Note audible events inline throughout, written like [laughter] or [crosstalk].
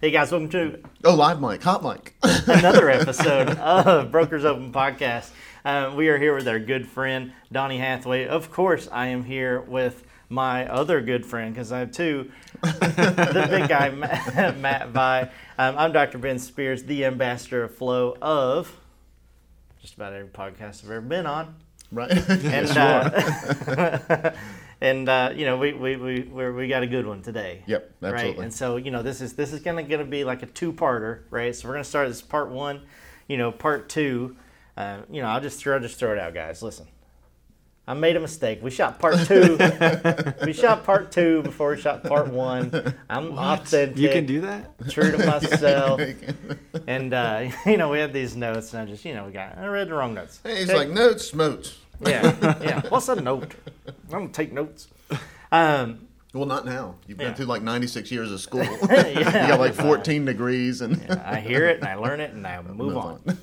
Hey guys, welcome to Oh, live mic, hot mic. [laughs] another episode of Brokers Open Podcast. Uh, we are here with our good friend Donnie Hathaway. Of course, I am here with my other good friend because I have two. [laughs] the big guy, [laughs] Matt, Matt Vi. Um, I'm Dr. Ben Spears, the ambassador of flow of just about every podcast I've ever been on. right? And uh, and uh, you know we we we we're, got a good one today. Yep, Right, absolutely. and so you know this is this is gonna gonna be like a two parter, right? So we're gonna start this part one, you know, part two. Uh, you know, I'll just throw I'll just throw it out, guys. Listen, I made a mistake. We shot part two. [laughs] we shot part two before we shot part one. I'm authentic. You can do that? true to [laughs] myself. and uh, [laughs] you know, we had these notes, and I just you know we got I read the wrong notes. Hey, he's Okay? like notes, smotes. Yeah, [laughs] yeah. What's a note? I'm gonna take notes. Um, Well, not now. You've been Yeah. through like 96 years of school. [laughs] yeah, [laughs] you got like 14 degrees and I hear it and I learn it and I move, Move on.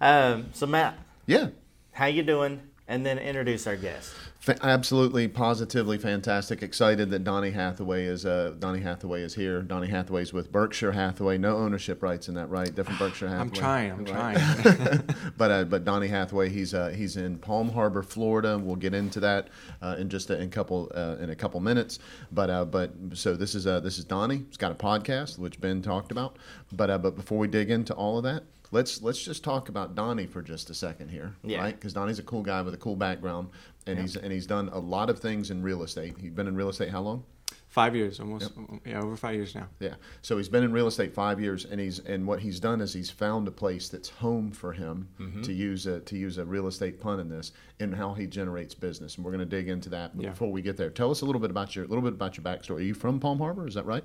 um, so Matt, yeah. how you doing? And then introduce our guest. Fa- absolutely, positively fantastic. Excited that Donnie Hathaway is uh, Donnie Hathaway is here. Donnie Hathaway's with Berkshire Hathaway. No ownership rights in that, right? Different [sighs] Berkshire Hathaway. I'm trying. I'm Right. trying. [laughs] but uh, but Donnie Hathaway, he's uh, he's in Palm Harbor, Florida. We'll get into that uh, in just a, in couple uh, in a couple minutes. But uh, but so this is uh, this is Donnie. He's got a podcast which Ben talked about. But uh, but before we dig into all of that, let's let's just talk about Donnie for just a second here, Yeah. right? Because Donnie's a cool guy with a cool background, and he's and he's done a lot of things in real estate. He's been in real estate how long? five years, almost. Yeah, over five years now. Yeah. So he's been in real estate five years, and he's and what he's done is he's found a place that's home for him Mm-hmm. to use a to use a real estate pun in this, and how he generates business. And we're going to dig into that. But Yeah. before we get there, tell us a little bit about your a little bit about your backstory. Are you from Palm Harbor? Is that right?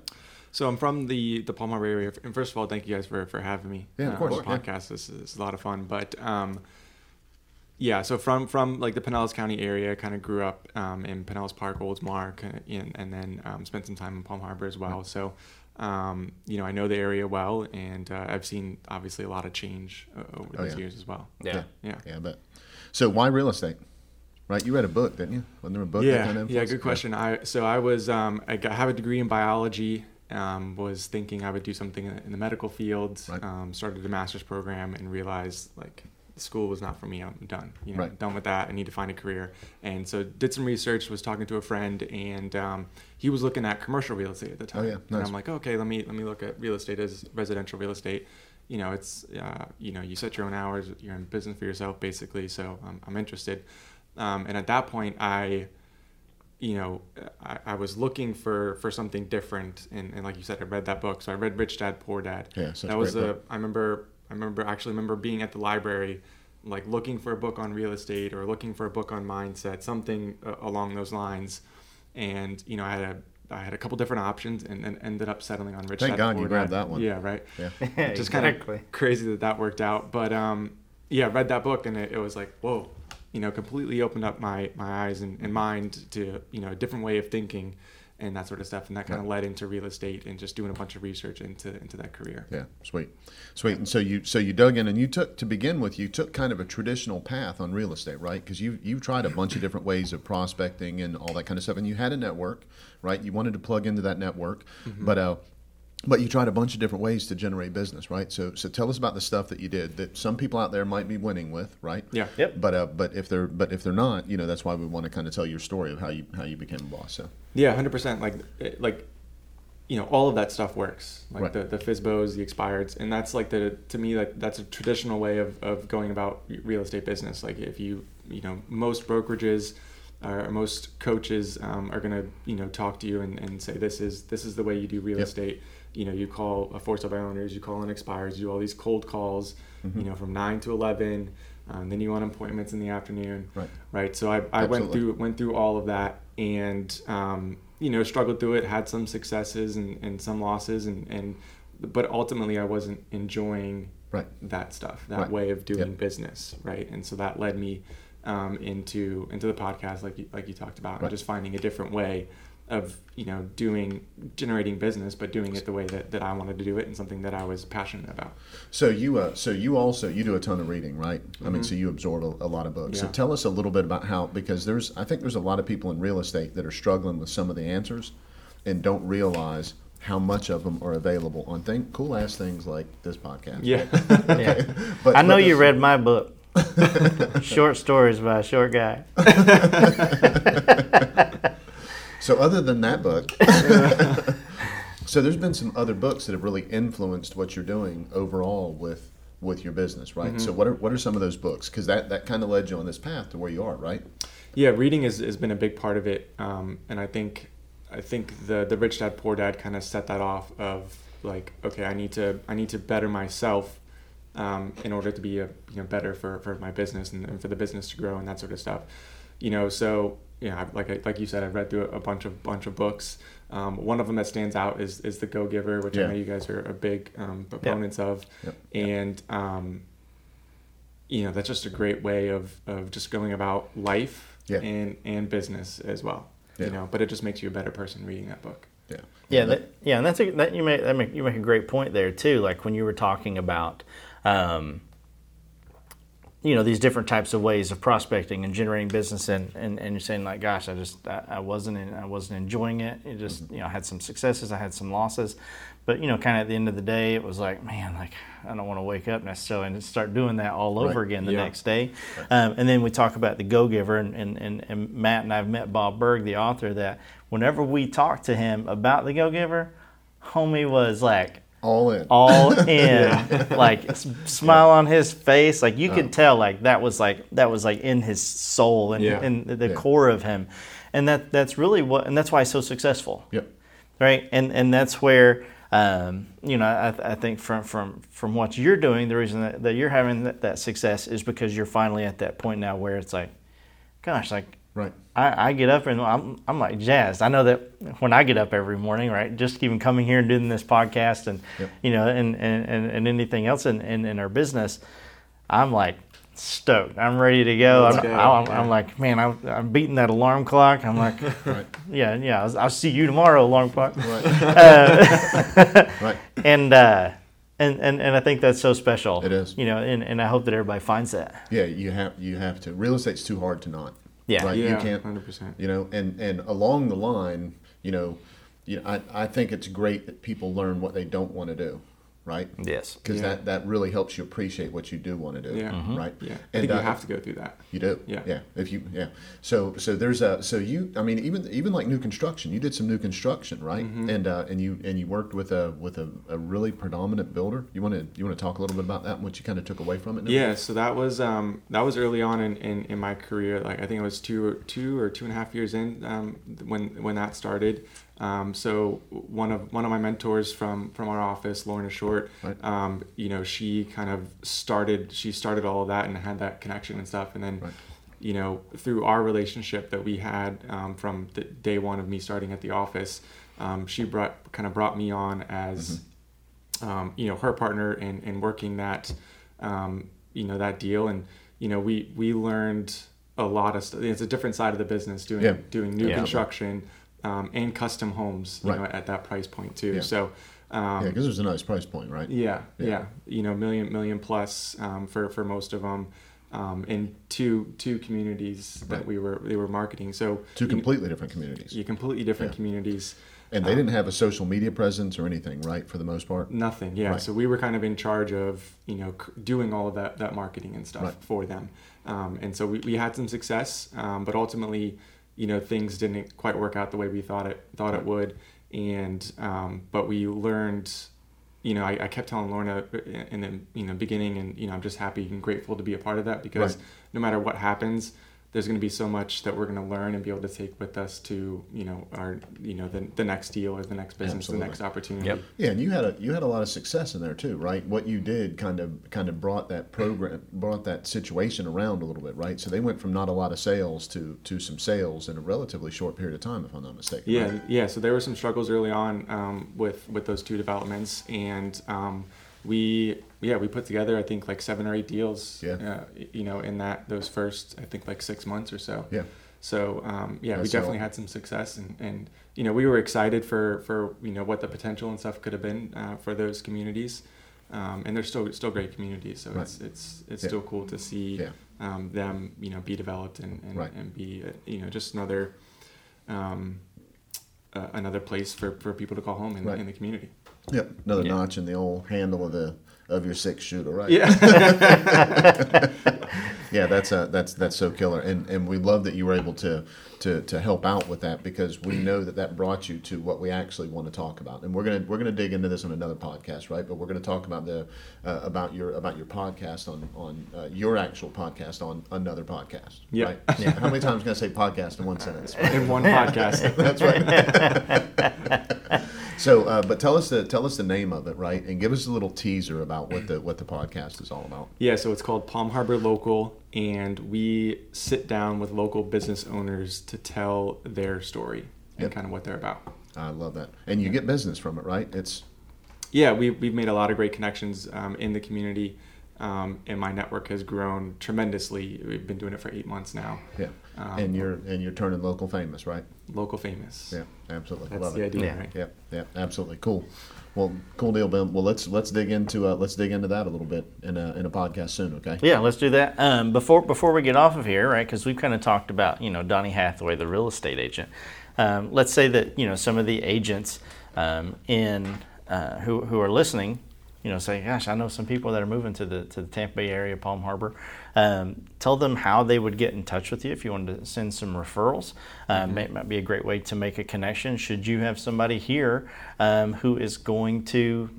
So I'm from the the Palm Harbor area, and first of all, thank you guys for for having me. Yeah, of uh, course, On the yeah. podcast. This is a lot of fun, but um, yeah. So from from like the Pinellas County area, I kind of grew up um, in Pinellas Park, Oldsmar, kinda and then um, spent some time in Palm Harbor as well. So. Um, you know, I know the area well, and uh, I've seen obviously a lot of change uh, over Oh, these yeah. years as well. Yeah. Yeah. Yeah, but so why real estate? Right, you read a book, didn't you? Wasn't there a book? that yeah, kind of yeah, good question. I so I was um, I got, have a degree in biology. Um, was thinking I would do something in the medical field. Right. Um, started a master's program and realized like school was not for me. I'm done. You know, Right. done with that. I need to find a career. And so did some research. Was talking to a friend, and um, he was looking at commercial real estate at the time. Oh, yeah, And. I'm like, okay, let me let me look at real estate as residential real estate. You know, it's uh, you know you set your own hours. You're in business for yourself basically. So I'm, I'm interested. Um, and at that point, I you know, I, I was looking for for something different, and, and like you said, I read that book. So I read Rich Dad Poor Dad. Yeah, such that was great a. book. I remember. I remember actually remember being at the library, like looking for a book on real estate or looking for a book on mindset, something uh, along those lines. And you know, I had a I had a couple different options, and, and ended up settling on Rich Thank Dad God Poor you grabbed Dad. that one. Yeah, right. Yeah. [laughs] Just [laughs] kind of crazy that that worked out, but um, yeah, I read that book and it, it was like whoa, you know, completely opened up my my eyes and, and mind to you know a different way of thinking and that sort of stuff, and that kind of led into real estate and just doing a bunch of research into into that career. Yeah, sweet, sweet. And so you so you dug in, and you took to begin with, you took kind of a traditional path on real estate, right? Because you you tried a bunch of different ways of prospecting and all that kind of stuff, and you had a network, right? You wanted to plug into that network, but uh, but you tried a bunch of different ways to generate business, right? So so tell us about the stuff that you did that some people out there might be winning with, right? Yeah. Yep. But uh, but if they're but if they're not, you know, that's why we want to kind of tell your story of how you how you became a boss. So Yeah, hundred percent. Like, like, you know, all of that stuff works. Like Right. the the FISBOs, the expireds, and that's like the to me like that's a traditional way of, of going about real estate business. Like if you you know most brokerages or most coaches um, are gonna you know talk to you and, and say this is this is the way you do real Yep. estate. You know, you call a force of owners, you call in expires, you do all these cold calls. Mm-hmm. You know, from nine to eleven. Um, then you want appointments in the afternoon Right. right? So I, I went through went through all of that and um, you know struggled through it, had some successes and, and some losses, and, and but ultimately I wasn't enjoying Right. that stuff, that Right. way of doing Yep. business, right? And so that led me um, into into the podcast, like you, like you talked about, Right. and just finding a different way of you know doing generating business, but doing it the way that, that I wanted to do it, and something that I was passionate about. So you, uh, so you also you do a ton of reading, right? I mean, so you absorb a, a lot of books. So tell us a little bit about how because there's I think there's a lot of people in real estate that are struggling with some of the answers, and don't realize how much of them are available on thing, cool ass things like this podcast. Yeah. [laughs] Yeah. But, I know but- you read my book, [laughs] Short Stories by a Short Guy. [laughs] So other than that book, [laughs] so there's been some other books that have really influenced what you're doing overall with with your business, right? Mm-hmm. So what are what are some of those books? Because that that kind of led you on this path to where you are, right? Yeah, reading has, has been a big part of it, um, and I think I think the the rich dad poor dad kind of set that off of like okay I need to I need to better myself um, in order to be a you know better for, for my business and, and for the business to grow and that sort of stuff, you know. So yeah, I- like I, like you said, I've read through a bunch of bunch of books. Um, one of them that stands out is is the Go Giver, which Yeah. I know you guys are a big um, proponents of, Yep. and um, you know that's just a great way of, of just going about life Yeah. and and business as well Yeah. you know but it just makes you a better person reading that book Yeah. Yeah, that, yeah, and that's a, that you make that make you make a great point there too. Like when you were talking about, um, you know, these different types of ways of prospecting and generating business, and, and, and you're saying like, gosh, I just I, I wasn't in, I wasn't enjoying it. It just you know I had some successes, I had some losses, but you know, kind of at the end of the day, it was like, man, like I don't want to wake up necessarily and start doing that all over Right. again the Yeah. next day. Um, and then we talk about the Go Giver, and, and, and, and Matt and I've met Bob Burg, the author, that whenever we talked to him about the Go Giver, homie was like All in. all [laughs] in, like s- smile on his face, like you could tell, like that was like that was like in his soul and Yeah. in the Yeah. core of him, and that that's really what, and that's why he's so successful Yep. right? And and that's where um, you know I, I think from from from what you're doing, the reason that, that you're having that, that success is because you're finally at that point now where it's like, gosh, like Right. I, I get up and I'm I'm like jazzed. I know that when I get up every morning, right, just even coming here and doing this podcast and Yep. you know and, and, and, and anything else in, in, in our business, I'm like stoked. I'm ready to go. I'm, go. I'm, Yeah. I'm like, man, I'm, I'm beating that alarm clock. I'm like, [laughs] Right. yeah, yeah. I'll, I'll see you tomorrow, alarm clock. Right. [laughs] right. and uh, and and and I think that's so special. It is. you know, and, and I hope that everybody finds that. Yeah. You have you have to. Real estate's too hard to not. Yeah. Right. yeah You can't. 100% You know, and and along the line, you know, you know, I I think it's great that people learn what they don't want to do. Right. Yes. Because Yeah. that, that really helps you appreciate what you do want to do. Yeah. Mhm. Right. yeah i And think you uh, have to go through that You do. Yeah. Yeah. If you yeah. So so there's a so you I mean even even like new construction you did some new construction right Mm-hmm. and uh, and you and you worked with a with a, a really predominant builder. You want to you want to talk a little bit about that and what you kind of took away from it? now? yeah so that was um, that was early on in, in, in my career like i think it was two or two or two and a half years in um, when when that started um, so one of one of my mentors from from our office lorna short Right. um, you know she kind of started she started all of that and had that connection and stuff and then Right. you know through our relationship that we had um, from the day one of me starting at the office um, she brought kind of brought me on as um, you know her partner in, in working that um, you know that deal and you know we we learned a lot of stuff it's a different side of the business doing Yeah. doing new Yeah. construction um, and custom homes you Right. know at that price point too Yeah. so um, Yeah, because there's a nice price point, right? yeah, Yeah. yeah, You know, million million plus um, for for most of them, um, in two two communities that Right. we were they were marketing. So Two you- completely different communities. you completely different Yeah. communities. And they didn't have a social media presence or anything, right? For the most part. Nothing. Yeah. Right. So we were kind of in charge of you know doing all of that that marketing and stuff Right. for them, um, and so we, we had some success, um, but ultimately, you know, things didn't quite work out the way we thought it thought it would, and um, but we learned. You know, I, I kept telling Lorna in the you know beginning, and you know, I'm just happy and grateful to be a part of that because Right. no matter what happens, there's going to be so much that we're going to learn and be able to take with us to you know our you know the, the next deal or the next business, Absolutely. the next opportunity. Yep. Yeah, and you had a you had a lot of success in there too, right? What you did kind of kind of brought that program brought that situation around a little bit, right? So they went from not a lot of sales to to some sales in a relatively short period of time, if I'm not mistaken. Yeah, right? yeah. So there were some struggles early on um, with with those two developments, and um, we yeah we put together I think like seven or eight deals. Yeah. Uh, you know, in that those first I think like six months or so. Yeah. So um, yeah, we definitely all. had some success, and, and you know we were excited for for you know what the potential and stuff could have been uh, for those communities, um, and they're still still great communities. So Right. it's it's it's Yeah. still cool to see Yeah. um, them you know be developed and and, Right. and be uh, you know just another um, uh, another place for, for people to call home in, Right. in the community. Yep, another Yeah. notch in the old handle of the of your six shooter, right? Yeah. [laughs] yeah, that's uh that's that's so killer, and and we love that you were able to to to help out with that because we know that that brought you to what we actually want to talk about, and we're gonna we're gonna dig into this on another podcast, right? But we're gonna talk about the uh, about your about your podcast on on uh, your actual podcast on another podcast, Yeah. right? Yeah. How many times can I say podcast in one sentence? [laughs] in one podcast. [laughs] That's right. so, uh, but tell us the tell us the name of it, right, and give us a little teaser about what the what the podcast is all about. Yeah, so it's called Palm Harbor Local, and we sit down with local business owners to tell their story and Yep. kind of what they're about. I love that, and you get business from it, right? It's Yeah, we, we've made a lot of great connections um, in the community, um, and my network has grown tremendously. We've been doing it for eight months now. yeah, Um, and you're and you're turning local famous, right? Local famous. Yeah, absolutely. That's love the it. idea, Yeah. right? Yeah, yeah, absolutely. Cool. Well, cool deal, Ben. Well, let's let's dig into uh, let's dig into that a little bit in a in a podcast soon. Okay. Yeah, let's do that. Um, before before we get off of here, right? Because we've kind of talked about you know Donnie Hathaway, the real estate agent. Um, let's say that you know some of the agents um, in uh, who who are listening, you know, say, "Gosh, I know some people that are moving to the to the Tampa Bay area, Palm Harbor." Um, tell them how they would get in touch with you if you wanted to send some referrals. Um, It might be a great way to make a connection. Should you have somebody here um, who is going to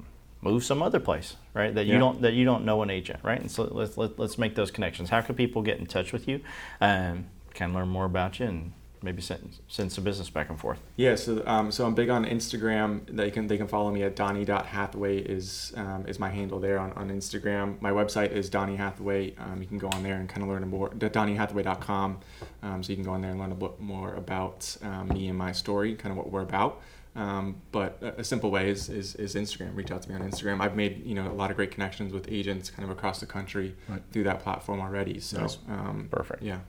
move some other place, right? That you Yeah. don't that you don't know an agent, right? And so let's let, let's make those connections. How can people get in touch with you, um, kind of learn more about you, and maybe send send some business back and forth? Yeah, so um, so I'm big on Instagram. They can they can follow me at Donnie.Hathaway is um, is my handle there on, on Instagram. My website is Donnie Hathaway. Um, you can go on there and kind of learn more. DonnieHathaway.com. Um, so you can go on there and learn a bit more about um, me and my story, kind of what we're about. Um, but a, a simple way is, is is Instagram. Reach out to me on Instagram. I've made you know a lot of great connections with agents kind of across the country Right. through that platform already. So Nice. um, Perfect. Yeah.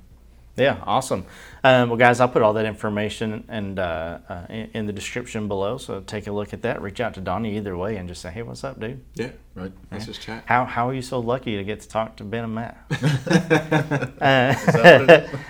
Yeah, awesome. Um, well, guys, I'll put all that information and uh, uh, in, in the description below. So take a look at that. Reach out to Donnie either way, and just say, "Hey, what's up, dude? Yeah. Right. Let's just chat. How how are you so lucky to get to talk to Ben and Matt?" [laughs] uh,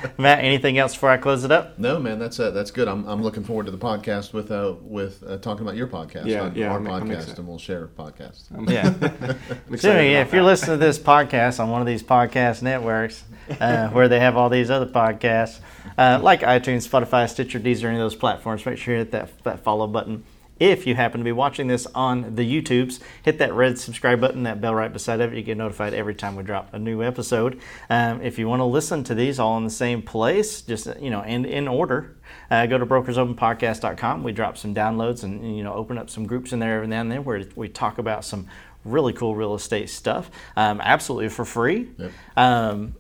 [laughs] Matt, anything else before I close it up? No, man, that's uh, that's good. I'm, I'm looking forward to the podcast with uh, with uh, talking about your podcast, Yeah, on yeah, our I'm- I'm podcast, and we'll share podcast. [laughs] I'm- Yeah. I'm So excited anyway, about if you're listening to this podcast on one of these podcast networks uh, where they have all these other podcasts, uh, like iTunes, Spotify, Stitcher, Deezer, any of those platforms, make sure you hit that, that follow button. If you happen to be watching this on the YouTubes, hit that red subscribe button, that bell right beside it. You get notified every time we drop a new episode. Um, if you want to listen to these all in the same place, just you know, and in order, uh, go to brokersopenpodcast.com. We drop some downloads and you know open up some groups in there every now and then where we talk about some really cool real estate stuff, um, absolutely for free. Yep. Um,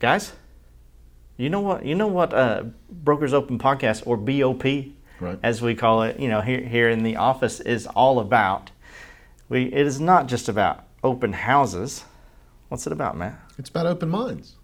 guys, you know what? You know what? Uh, Brokers Open Podcast or BOP, Right. as we call it, you know, here here in the office is all about. We it is not just about open houses. What's it about, Matt? It's about open minds.